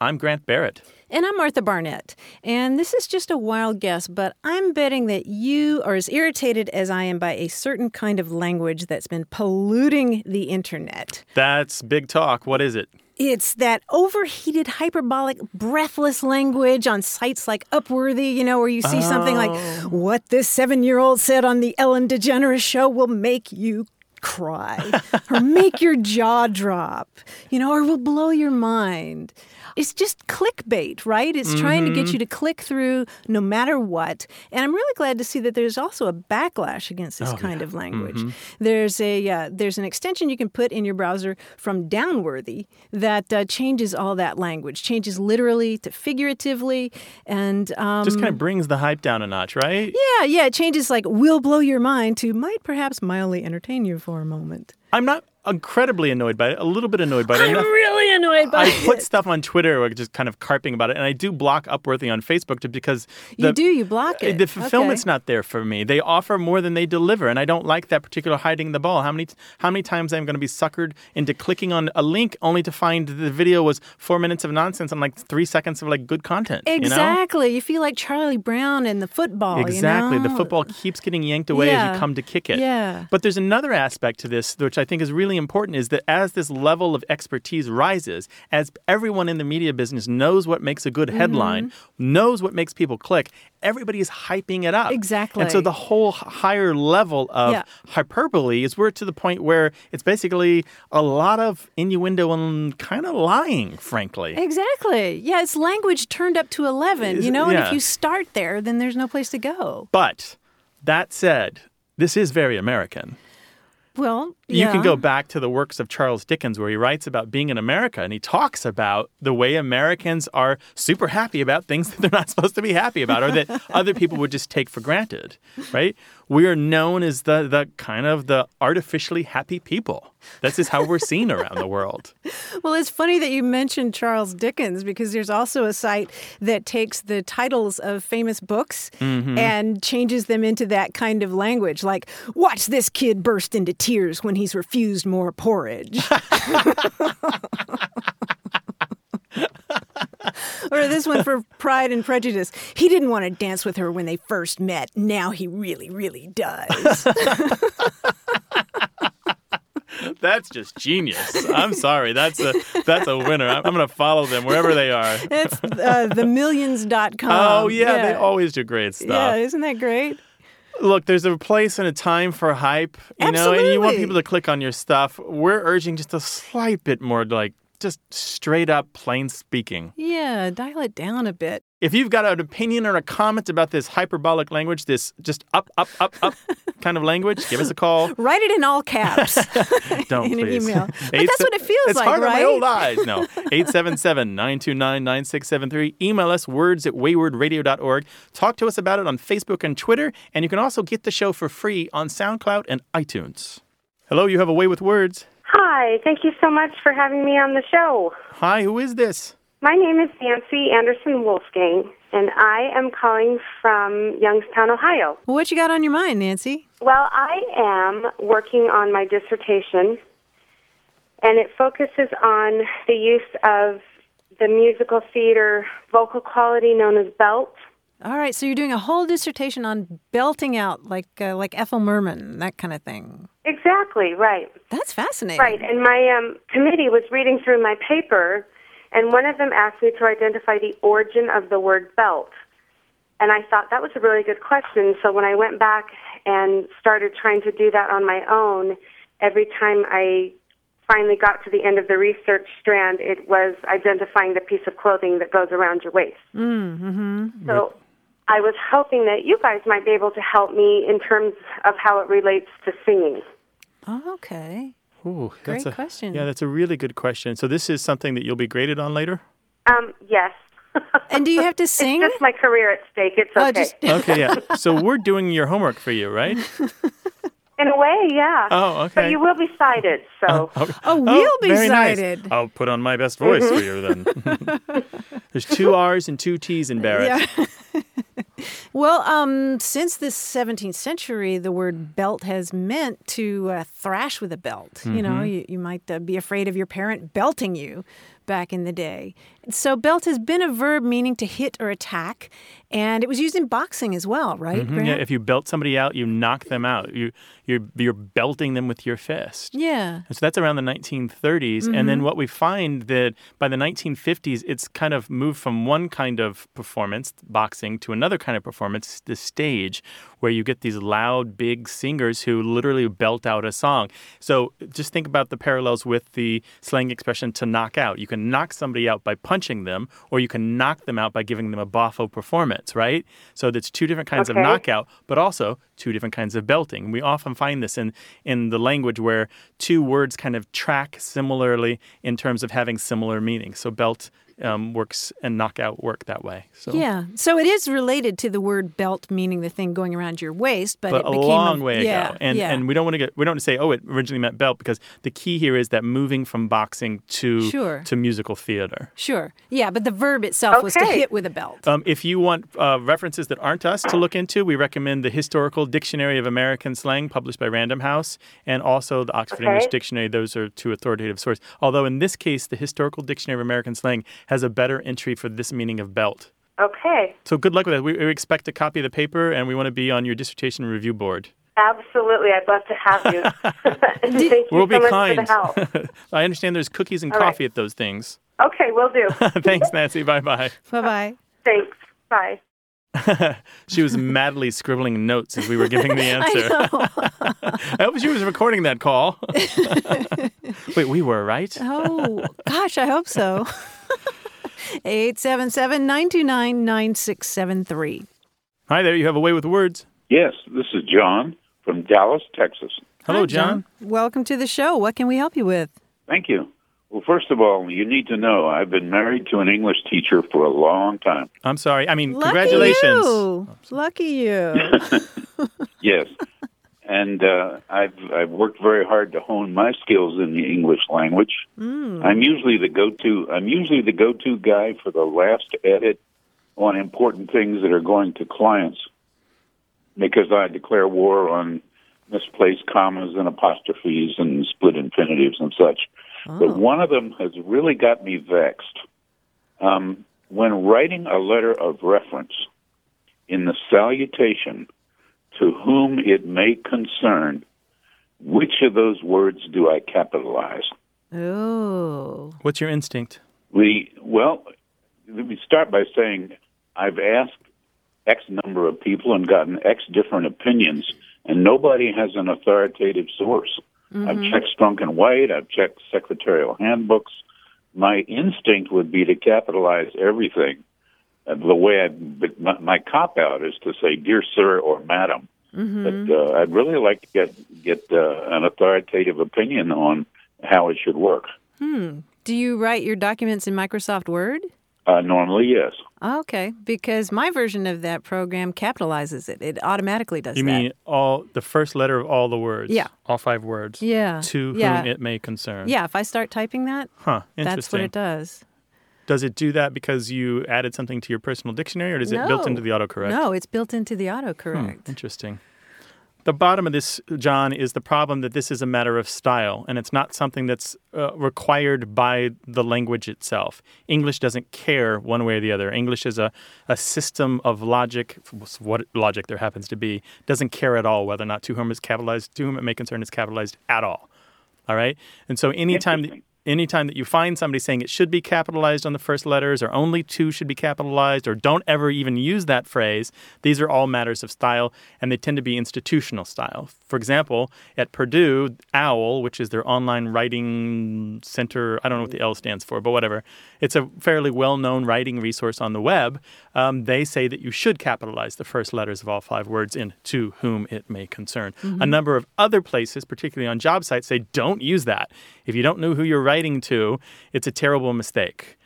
I'm Grant Barrett. And I'm Martha Barnette. And this is just a wild guess, but I'm betting that you are as irritated as I am by a certain kind of language that's been polluting the internet. That's big talk. What is it? It's that overheated, hyperbolic, breathless language on sites like Upworthy, you know, where you see something like, oh. what this seven year old said on the Ellen DeGeneres show will make you cry or make your jaw drop, you know, or will blow your mind. It's just clickbait, right? It's trying to get you to click through no matter what. And I'm really glad to see that there's also a backlash against this kind of language. There's a uh, there's an extension you can put in your browser from Downworthy that uh, changes all that language, changes literally to figuratively, and um, Just kind of brings the hype down a notch, right? yeah, yeah, it changes like will blow your mind to might perhaps mildly entertain you for a moment. I'm not incredibly annoyed by it, a little bit annoyed by it. I'm enough- really annoyed by I it. I put stuff on Twitter, just kind of carping about it, and I do block Upworthy on Facebook to, because the, you do, you block uh, it. the fulfillment's Okay. not there for me. They offer more than they deliver, and I don't like that particular hiding the ball. How many how many times I'm going to be suckered into clicking on a link only to find the video was four minutes of nonsense and like three seconds of like good content. you know? Exactly. You, feel like Charlie Brown in the football. Exactly. You know? The football keeps getting yanked away as you come to kick it. Yeah. But there's another aspect to this, which I think is really important, is that as this level of expertise rises, as everyone in the media business knows what makes a good headline, Mm-hmm. knows what makes people click, everybody is hyping it up. Exactly. And so the whole higher level of Yeah. hyperbole is we're to the point where it's basically a lot of innuendo and kind of lying, frankly. Exactly. Yeah, it's language turned up to 11, you know? And if you start there, then there's no place to go. But that said, this is very American. Well, You can go back to the works of Charles Dickens, where he writes about being in America and he talks about the way Americans are super happy about things that they're not supposed to be happy about or that other people would just take for granted, right? We are known as the, the kind of the artificially happy people. This is how we're seen around the world. Well, it's funny that you mentioned Charles Dickens because there's also a site that takes the titles of famous books Mm-hmm. and changes them into that kind of language, like, watch this kid burst into tears when he's refused more porridge. or this one for Pride and Prejudice. He didn't want to dance with her when they first met. Now he really, really does. That's just genius. I'm sorry. That's a that's a winner. I'm, I'm going to follow them wherever they are. it's uh, themillions.com. Oh yeah, they always do great stuff. Yeah, isn't that great? Look, there's a place and a time for hype, you know, and you want people to click on your stuff. We're urging just a slight bit more like just straight up plain speaking. Yeah, dial it down a bit. If you've got an opinion or a comment about this hyperbolic language, this just up, up, up, up kind of language, give us a call. Write it in all caps. Don't In an please. email. But that's what it feels it's like, hard on my old eyes. No. 877-929-9673. Email us words at waywordradio.org. Talk to us about it on Facebook and Twitter. And you can also get the show for free on SoundCloud and iTunes. Hello, you have a way with words. Hi, thank you so much for having me on the show. Hi, who is this? My name is Nancy Anderson Wolfgang, and I am calling from Youngstown, Ohio. What you got on your mind, Nancy? Well, I am working on my dissertation, and it focuses on the use of the musical theater vocal quality known as belt. All right, so you're doing a whole dissertation on belting out, like uh, like Ethel Merman, that kind of thing. Exactly, right. That's fascinating. Right, and my um, committee was reading through my paper, and one of them asked me to identify the origin of the word belt. And I thought that was a really good question. So when I went back and started trying to do that on my own, every time I finally got to the end of the research strand, it was identifying the piece of clothing that goes around your waist. Mm-hmm. So I was hoping that you guys might be able to help me in terms of how it relates to singing. Oh, okay. Ooh, Great a, question. Yeah, that's a really good question. So this is something that you'll be graded on later? Um, yes. And do you have to sing? It's just my career at stake. It's Oh, okay. just- Okay, yeah. So we're doing your homework for you, right? In a way, yeah. Oh, okay. But you will be cited, so. Oh, we'll be very nice. I'll put on my best voice for you then. There's two R's and two T's in Barrett. Yeah. Well, um, since the 17th century, the word belt has meant to uh, thrash with a belt. You know, Mhm. you, you might uh, be afraid of your parent belting you back in the day. So, belt has been a verb meaning to hit or attack, and it was used in boxing as well, right? Mhm, Yeah, if you belt somebody out, you knock them out. You you're you're belting them with your fist. Yeah. And so that's around the 1930s. And then Mhm. what we find that by the 1950s, it's kind of moved from one kind of performance, boxing, to another kind of performance, the stage, where you get these loud, big singers who literally belt out a song. So just think about the parallels with the slang expression to knock out. You can knock somebody out by punching them, or you can knock them out by giving them a boffo performance, right? So that's two different kinds Okay. of knockout, but also two different kinds of belting. We often find this in, in the language where two words kind of track similarly in terms of having similar meanings. So belt um, works and knockout work that way. So. Yeah, so it is related to the word belt, meaning the thing going around your waist, but, but it a became long a, way yeah, ago, and yeah. and we don't want to get we don't want to say oh it originally meant belt because the key here is that moving from boxing to Sure. to musical theater. Sure, yeah, but the verb itself was to hit with a belt. Um, if you want uh, references that aren't us to look into, we recommend the Historical Dictionary of American Slang, published by Random House, and also the Oxford Okay. English Dictionary. Those are two authoritative sources. Although in this case, the Historical Dictionary of American Slang has a better entry for this meaning of belt. Okay, So good luck with that. We, we expect a copy of the paper, and we want to be on your dissertation review board. absolutely. I'd love to have you. Thank you we'll so be much kind. for the help. I understand there's cookies and All right. coffee at those things. Okay, we'll do. Thanks, Nancy. Bye bye. Bye bye. Thanks. Bye. she was madly scribbling notes as we were giving the answer. I, I, hope she was recording that call. Wait, we were, right? Oh, gosh, I hope so. 877 929 9673. Hi there, you have a way with words. Yes, this is John from Dallas, Texas. Hello, John. Welcome to the show. What can we help you with? Thank you. Well, first of all, you need to know I've been married to an English teacher for a long time. I'm sorry. I mean, Lucky congratulations. You. Lucky you. Yes. And uh, I've I've worked very hard to hone my skills in the English language. Mm. I'm usually the go-to. I'm usually the go-to guy for the last edit on important things that are going to clients, because I declare war on misplaced commas and apostrophes and split infinitives and such. But one of them has really got me vexed. Um, when writing a letter of reference, in the salutation, to whom it may concern, which of those words do I capitalize? Oh. What's your instinct? We well, let me start by saying I've asked X number of people and gotten X different opinions, and nobody has an authoritative source. I've Mhm. checked Strunk and White. I've checked secretarial handbooks. My instinct would be to capitalize everything. Uh, The way I, but my, my cop out is to say "dear sir" or "madam." Mm-hmm. But uh, I'd really like to get get uh, an authoritative opinion on how it should work. Hmm. Do you write your documents in Microsoft Word? Uh, normally, yes. Okay, because my version of that program capitalizes it. It automatically does You that. mean all the first letter of all the words? Yeah. All five words. Yeah. To Yeah. whom it may concern. Yeah, if I start typing that, Huh. Interesting. that's what it does. Does it do that because you added something to your personal dictionary, or is it built into the autocorrect? No, it's built into the Hmm, autocorrect. interesting. The bottom of this, John, is the problem that this is a matter of style, and it's not something that's uh, required by the language itself. English doesn't care one way or the other. English is a, a system of logic, what logic there happens to be, doesn't care at all whether or not to whom is capitalized, to whom it may concern is capitalized at all. All right? And so anytime that, anytime that you find somebody saying it should be capitalized on the first letters or only two should be capitalized or don't ever even use that phrase, these are all matters of style and they tend to be institutional style. For example, at Purdue, OWL, which is their online writing center, I don't know what the L stands for, but whatever, it's a fairly well known writing resource on the web. Um, they say that you should capitalize the first letters of all five words in to whom it may concern. A Mhm. number of other places, particularly on job sites, say don't use that. If you don't know who you're writing to, it's a terrible mistake.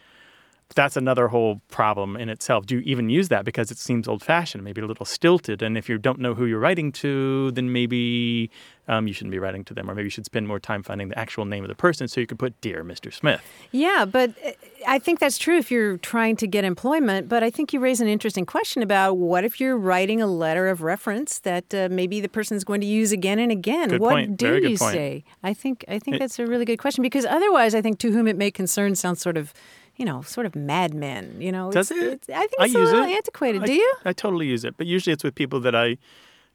That's another whole problem in itself. Do you even use that because it seems old fashioned, maybe a little stilted? And if you don't know who you're writing to, then maybe um, you shouldn't be writing to them, or maybe you should spend more time finding the actual name of the person so you could put Dear Mr. Smith. Yeah, but uh, I think that's true if you're trying to get employment. But I think you raise an interesting question about what if you're writing a letter of reference that uh, maybe the person's going to use again and again. Good what point. do Very good you point. say? I think I think It- that's a really good question because otherwise, I think to whom it may concern sounds sort of. You know, sort of Mad Men. You know, Does It's- it? it's- I think I it's a use little it. antiquated. I, do you? I totally use it, but usually it's with people that I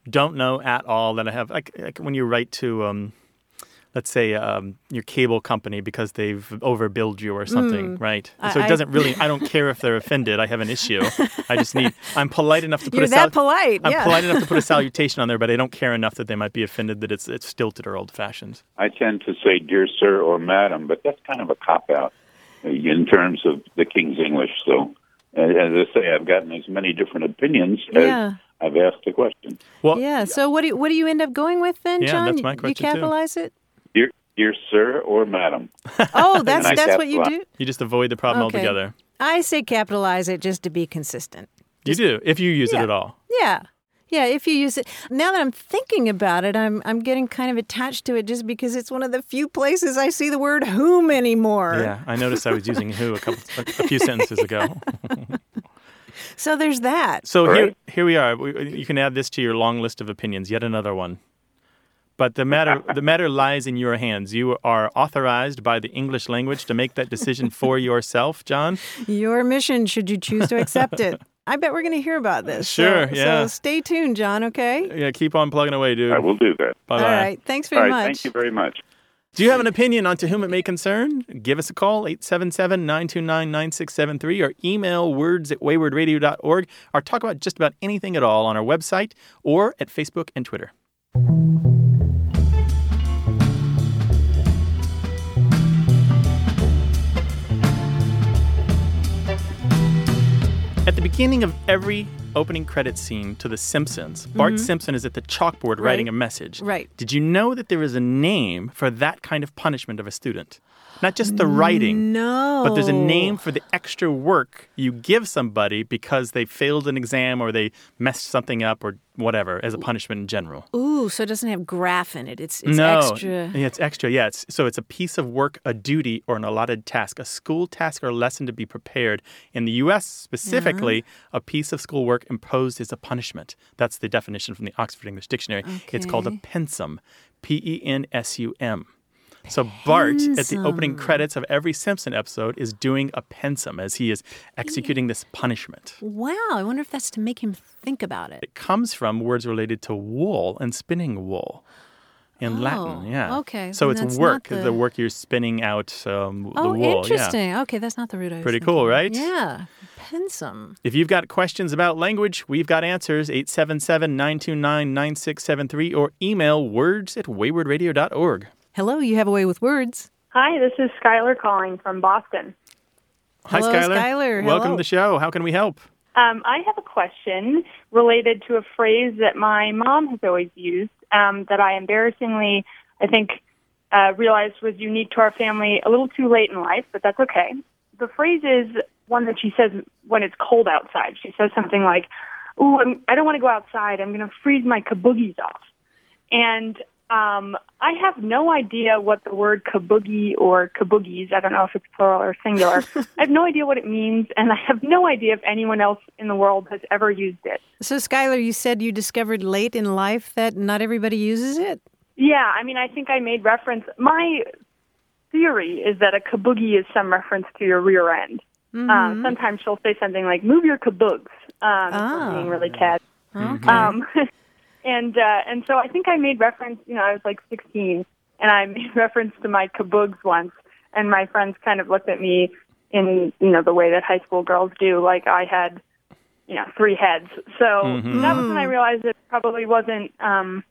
don't know at all. That I have, like, like when you write to, um, let's say, um, your cable company because they've overbilled you or something, Mm. right? I- so it doesn't really. I don't care if they're offended. I have an issue. I just need. I'm polite enough to put You're a that polite, I'm yeah. polite enough to put a salutation on there, but I don't care enough that they might be offended that it's it's stilted or old fashioned. I tend to say dear sir or madam, but that's kind of a cop out in terms of the King's English. So, as I say, I've gotten as many different opinions as Yeah. I've asked the question. Well, yeah. So what do you, what do you end up going with then, Yeah, John? that's my You- question, You too. capitalize it. Dear, dear sir or madam. Oh, that's And I that's what you do. You just avoid the problem Okay. altogether. I say capitalize it just to be consistent. You do if you use Yeah. it at all. Yeah. Yeah, if you use it. Now that I'm thinking about it, I'm I'm getting kind of attached to it just because it's one of the few places I see the word whom anymore. Yeah, I noticed I was using who a couple a, a few sentences ago. So there's that. So here, here we are. We, you can add this to your long list of opinions. Yet another one. But the matter, the matter lies in your hands. You are authorized by the English language to make that decision for yourself, John. Your mission, should you choose to accept it. I bet we're going to hear about this. Sure, So, yeah. stay tuned, John, okay? Yeah, keep on plugging away, dude. I will do that. Bye bye. All right. Thanks very All right, much. Thank you very much. Do you have an opinion on to whom it may concern? Give us a call, 877-929-9673, or email words at waywordradio.org, or talk about just about anything at all on our website or at Facebook and Twitter. At the beginning of every opening credit scene to The Simpsons, Bart Mhm. Simpson is at the chalkboard writing a message. Right. Did you know that there is a name for that kind of punishment of a student? Not just the writing, No. but there's a name for the extra work you give somebody because they failed an exam or they messed something up or whatever as a punishment in general. Ooh, so it doesn't have graph in it. It's, it's no, extra. Yeah, it's extra. Yeah, it's, so it's a piece of work, a duty, or an allotted task, a school task or lesson to be prepared. In the U.S. specifically, a piece of schoolwork imposed as a punishment. That's the definition from the Oxford English Dictionary. It's called a Okay. pensum, P-E-N-S-U-M. So Bart, at the opening credits of every Simpson episode, is doing a pensum as he is executing this punishment. Wow, I wonder if that's to make him think about it. It comes from words related to wool and spinning wool in Oh, Latin. Yeah. okay, So then it's work, the... the- work you're spinning out um, the Oh, wool. Yeah. interesting. Okay, that's not the root I Pretty cool, right? Yeah, pensum. If you've got questions about language, we've got answers. 877 929 9673 or email words at waywordradio.org. Hello, you have a way with words. Hi, this is Skylar calling from Boston. Hi, Hello, Skylar. Skylar. Welcome Hello. to the show. How can we help? Um, I have a question related to a phrase that my mom has always used um, that I embarrassingly, I think, uh, realized was unique to our family a little too late in life, but that's okay. The phrase is one that she says when it's cold outside. She says something like, "Ooh, I'm, I don't want to go outside. I'm going to freeze my kaboogies off." And um, I have no idea what the word kaboogie or kaboogies, I don't know if it's plural or singular, I have no idea what it means, and I have no idea if anyone else in the world has ever used it. So, Skylar, you said you discovered late in life that not everybody uses it? Yeah, I mean, I think I made reference. My theory is that a kaboogie is some reference to your rear end. Mm-hmm. Um, sometimes she'll say something like, move your kaboogs, um, Ah. for being really cat. Okay. Um, and uh, and so I think I made reference. You know, I was like 16, and I made reference to my kaboogs once, and my friends kind of looked at me in you know the way that high school girls do, like I had you know three heads. So Mm-hmm. that was when I realized it probably wasn't um,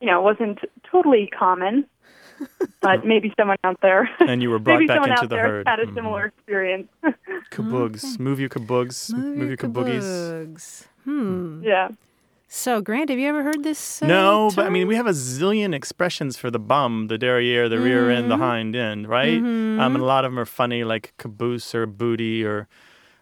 you know wasn't totally common. But maybe someone out there, And you were brought maybe back someone into out the there herd. Mm-hmm. had a similar experience. Kaboogs. Move your kaboogs. Move, your kaboogies. kaboogs. Hmm. yeah. So, Grant, have you ever heard this? Uh, no, but I mean, we have a zillion expressions for the bum, the derriere, the rear end, the Mhm. hind end, right? Um, and a lot of them are funny, like caboose or booty, or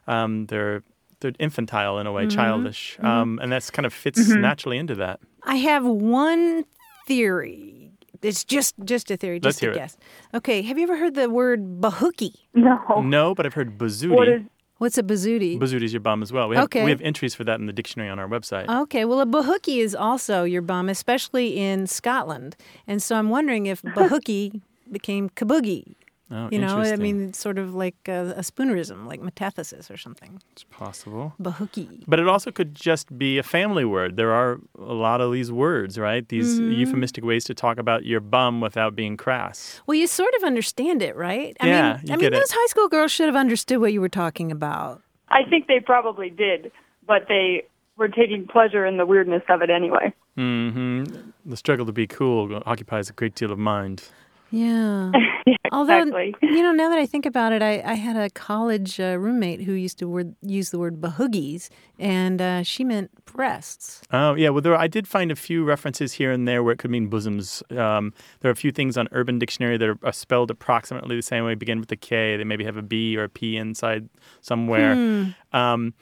um, they're they're infantile in a way, Mhm. childish, Mhm. um, and that's kind of fits Mhm. naturally into that. I have one theory. It's just just a theory, Let's just a hear it. guess. Okay, have you ever heard the word bahookie? No. No, but I've heard bazooty. What's a bazooty? Bazooty is your bum as well. We have, Okay. we have entries for that in the dictionary on our website. Okay, well, a bahookie is also your bum, especially in Scotland. And so I'm wondering if bahookie became kaboogie. Oh, you know, I mean, it's sort of like a, a spoonerism, like metathesis or something. It's possible. Bahookie. But it also could just be a family word. There are a lot of these words, right? These Mhm. euphemistic ways to talk about your bum without being crass. Well, you sort of understand it, right? I Yeah, mean, you I mean, it. those high school girls should have understood what you were talking about. I think they probably did, but they were taking pleasure in the weirdness of it anyway. Mm-hmm. The struggle to be cool occupies a great deal of mind. Yeah. Although, exactly. you know, now that I think about it, I, I had a college uh, roommate who used to word, use the word bahoogies, and uh, she meant breasts. Oh yeah, well there I did find a few references here and there where it could mean bosoms. Um, there are a few things on Urban Dictionary that are, are spelled approximately the same way, begin with a K. They maybe have a B or a P inside somewhere. Hmm. Um,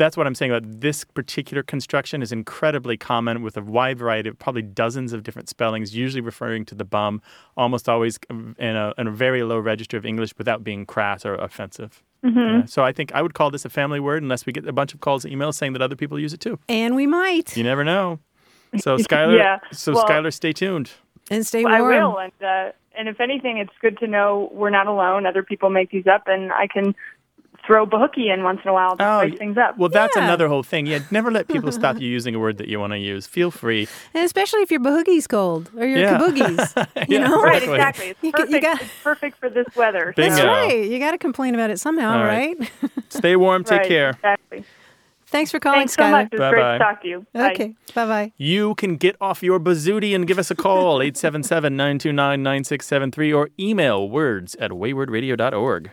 that's what I'm saying about this particular construction is incredibly common with a wide variety of probably dozens of different spellings, usually referring to the bum, almost always in a, in a very low register of English without being crass or offensive. Mhm. Yeah, so I think I would call this a family word unless we get a bunch of calls and emails saying that other people use it too. And we might. You never know. So Skylar, Yeah, so well- Skylar, stay tuned. And stay I warm. will, and uh, and if anything, it's good to know we're not alone. Other people make these up, and I can throw bahookie in once in a while to oh, spice things up. Well, that's Yeah. another whole thing. Yeah, never let people stop you using a word that you want to use. Feel free. And especially if your bahoogie's cold or your Yeah. kaboogies. You Yeah, know? Right, exactly. exactly. It's You, got- perfect. you got, it's perfect for this weather. Bingo. that's right. You got to complain about it somehow, All right. right? Stay warm. Take Right, care. Exactly. Thanks for calling, Thanks so Skylar. much. It was great Bye-bye. to talk to you. Bye. Okay. Bye bye. You can get off your bazooty and give us a call, 877 929 9673, or email words at waywordradio.org.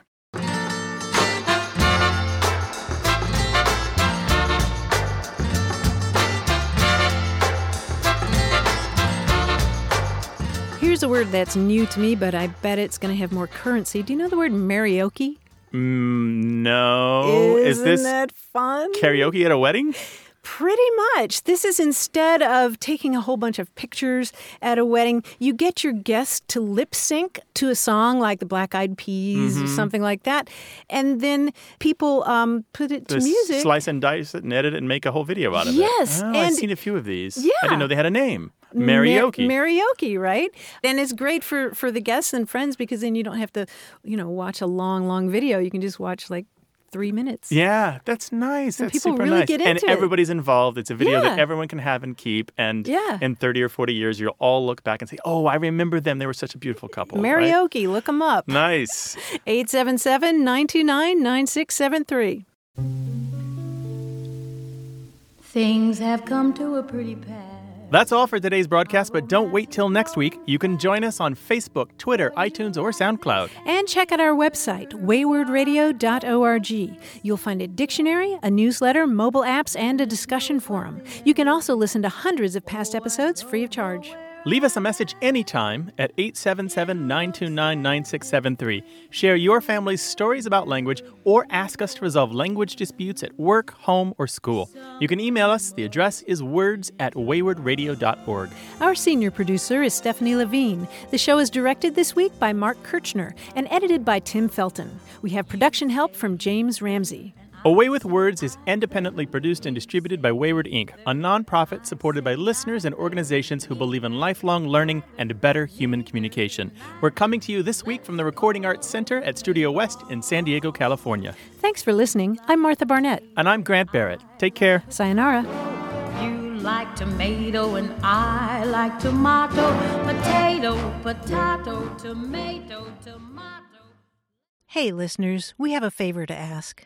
Here's a word that's new to me, but I bet it's going to have more currency. Do you know the word marryoke? Mm, no. Is Isn't this that fun? karaoke at a wedding? Pretty much. This is instead of taking a whole bunch of pictures at a wedding, you get your guests to lip sync to a song like the Black Eyed Peas or Mhm. something like that. And then people um, put it to music. Slice and dice it and edit it and make a whole video out of Yes, it. Oh, I've seen a few of these. Yeah. I didn't know they had a name. Ma- Marryoke. Marryoke, right? And it's great for for the guests and friends because then you don't have to, you know, watch a long, long video. You can just watch like three minutes. Yeah, that's nice. And That's people super really nice. get and into it. everybody's involved. It's a video that everyone can have and keep. And Yeah. in 30 or 40 years, you'll all look back and say, oh, I remember them. They were such a beautiful couple. right? Look them up. Nice. 877 929 9673. Things have come to a pretty pass. That's all for today's broadcast, but don't wait till next week. You can join us on Facebook, Twitter, iTunes, or SoundCloud. And check out our website, waywordradio.org. You'll find a dictionary, a newsletter, mobile apps, and a discussion forum. You can also listen to hundreds of past episodes free of charge. Leave us a message anytime at 877 929 9673. Share your family's stories about language or ask us to resolve language disputes at work, home, or school. You can email us. The address is words at waywordradio.org. Our senior producer is Stephanie Levine. The show is directed this week by Mark Kirchner and edited by Tim Felton. We have production help from James Ramsey. A Way with Words is independently produced and distributed by Wayword Inc., a nonprofit supported by listeners and organizations who believe in lifelong learning and better human communication. We're coming to you this week from the Recording Arts Center at Studio West in San Diego, California. Thanks for listening. I'm Martha Barnette. And I'm Grant Barrett. Take care. Sayonara. You like tomato and I like tomato, potato, potato, tomato, tomato. Hey, listeners, we have a favor to ask.